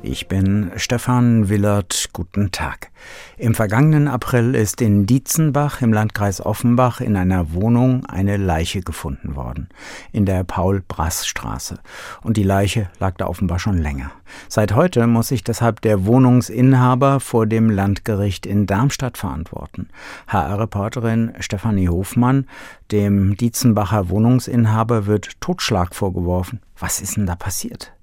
Ich bin Stefan Willert. Guten Tag. Im vergangenen April ist in Dietzenbach im Landkreis Offenbach in einer Wohnung eine Leiche gefunden worden. In der Paul-Brass-Straße. Und die Leiche lag da offenbar schon länger. Seit heute muss sich deshalb der Wohnungsinhaber vor dem Landgericht in Darmstadt verantworten. HR-Reporterin Stefanie Hofmann, dem Dietzenbacher Wohnungsinhaber wird Totschlag vorgeworfen. Was ist denn da passiert?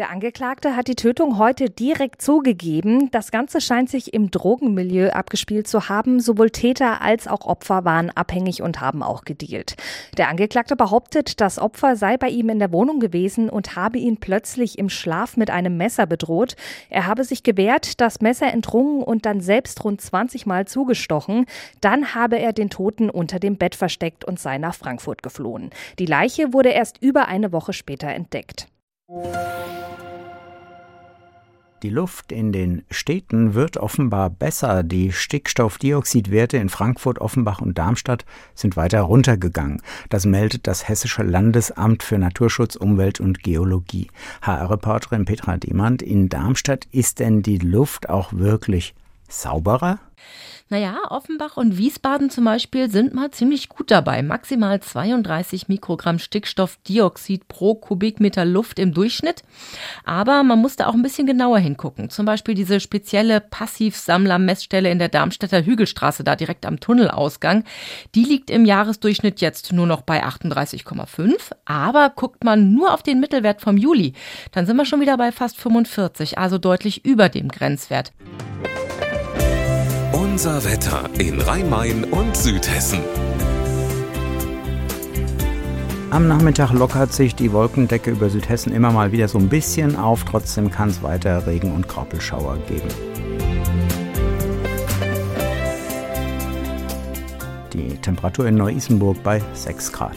Der Angeklagte hat die Tötung heute direkt zugegeben. Das Ganze scheint sich im Drogenmilieu abgespielt zu haben. Sowohl Täter als auch Opfer waren abhängig und haben auch gedealt. Der Angeklagte behauptet, das Opfer sei bei ihm in der Wohnung gewesen und habe ihn plötzlich im Schlaf mit einem Messer bedroht. Er habe sich gewehrt, das Messer entrungen und dann selbst rund 20 Mal zugestochen. Dann habe er den Toten unter dem Bett versteckt und sei nach Frankfurt geflohen. Die Leiche wurde erst über eine Woche später entdeckt. Die Luft in den Städten wird offenbar besser. Die Stickstoffdioxidwerte in Frankfurt, Offenbach und Darmstadt sind weiter runtergegangen. Das meldet das Hessische Landesamt für Naturschutz, Umwelt und Geologie. HR-Reporterin Petra Demand, in Darmstadt ist denn die Luft auch wirklich sauberer? Naja, Offenbach und Wiesbaden zum Beispiel sind mal ziemlich gut dabei. Maximal 32 Mikrogramm Stickstoffdioxid pro Kubikmeter Luft im Durchschnitt. Aber man muss da auch ein bisschen genauer hingucken. Zum Beispiel diese spezielle Passivsammlermessstelle in der Darmstädter Hügelstraße, da direkt am Tunnelausgang. Die liegt im Jahresdurchschnitt jetzt nur noch bei 38,5. Aber guckt man nur auf den Mittelwert vom Juli, dann sind wir schon wieder bei fast 45, also deutlich über dem Grenzwert. Unser Wetter in Rhein-Main und Südhessen. Am Nachmittag lockert sich die Wolkendecke über Südhessen immer mal wieder so ein bisschen auf. Trotzdem kann es weiter Regen- und Graupelschauer geben. Die Temperatur in Neu-Isenburg bei 6 Grad.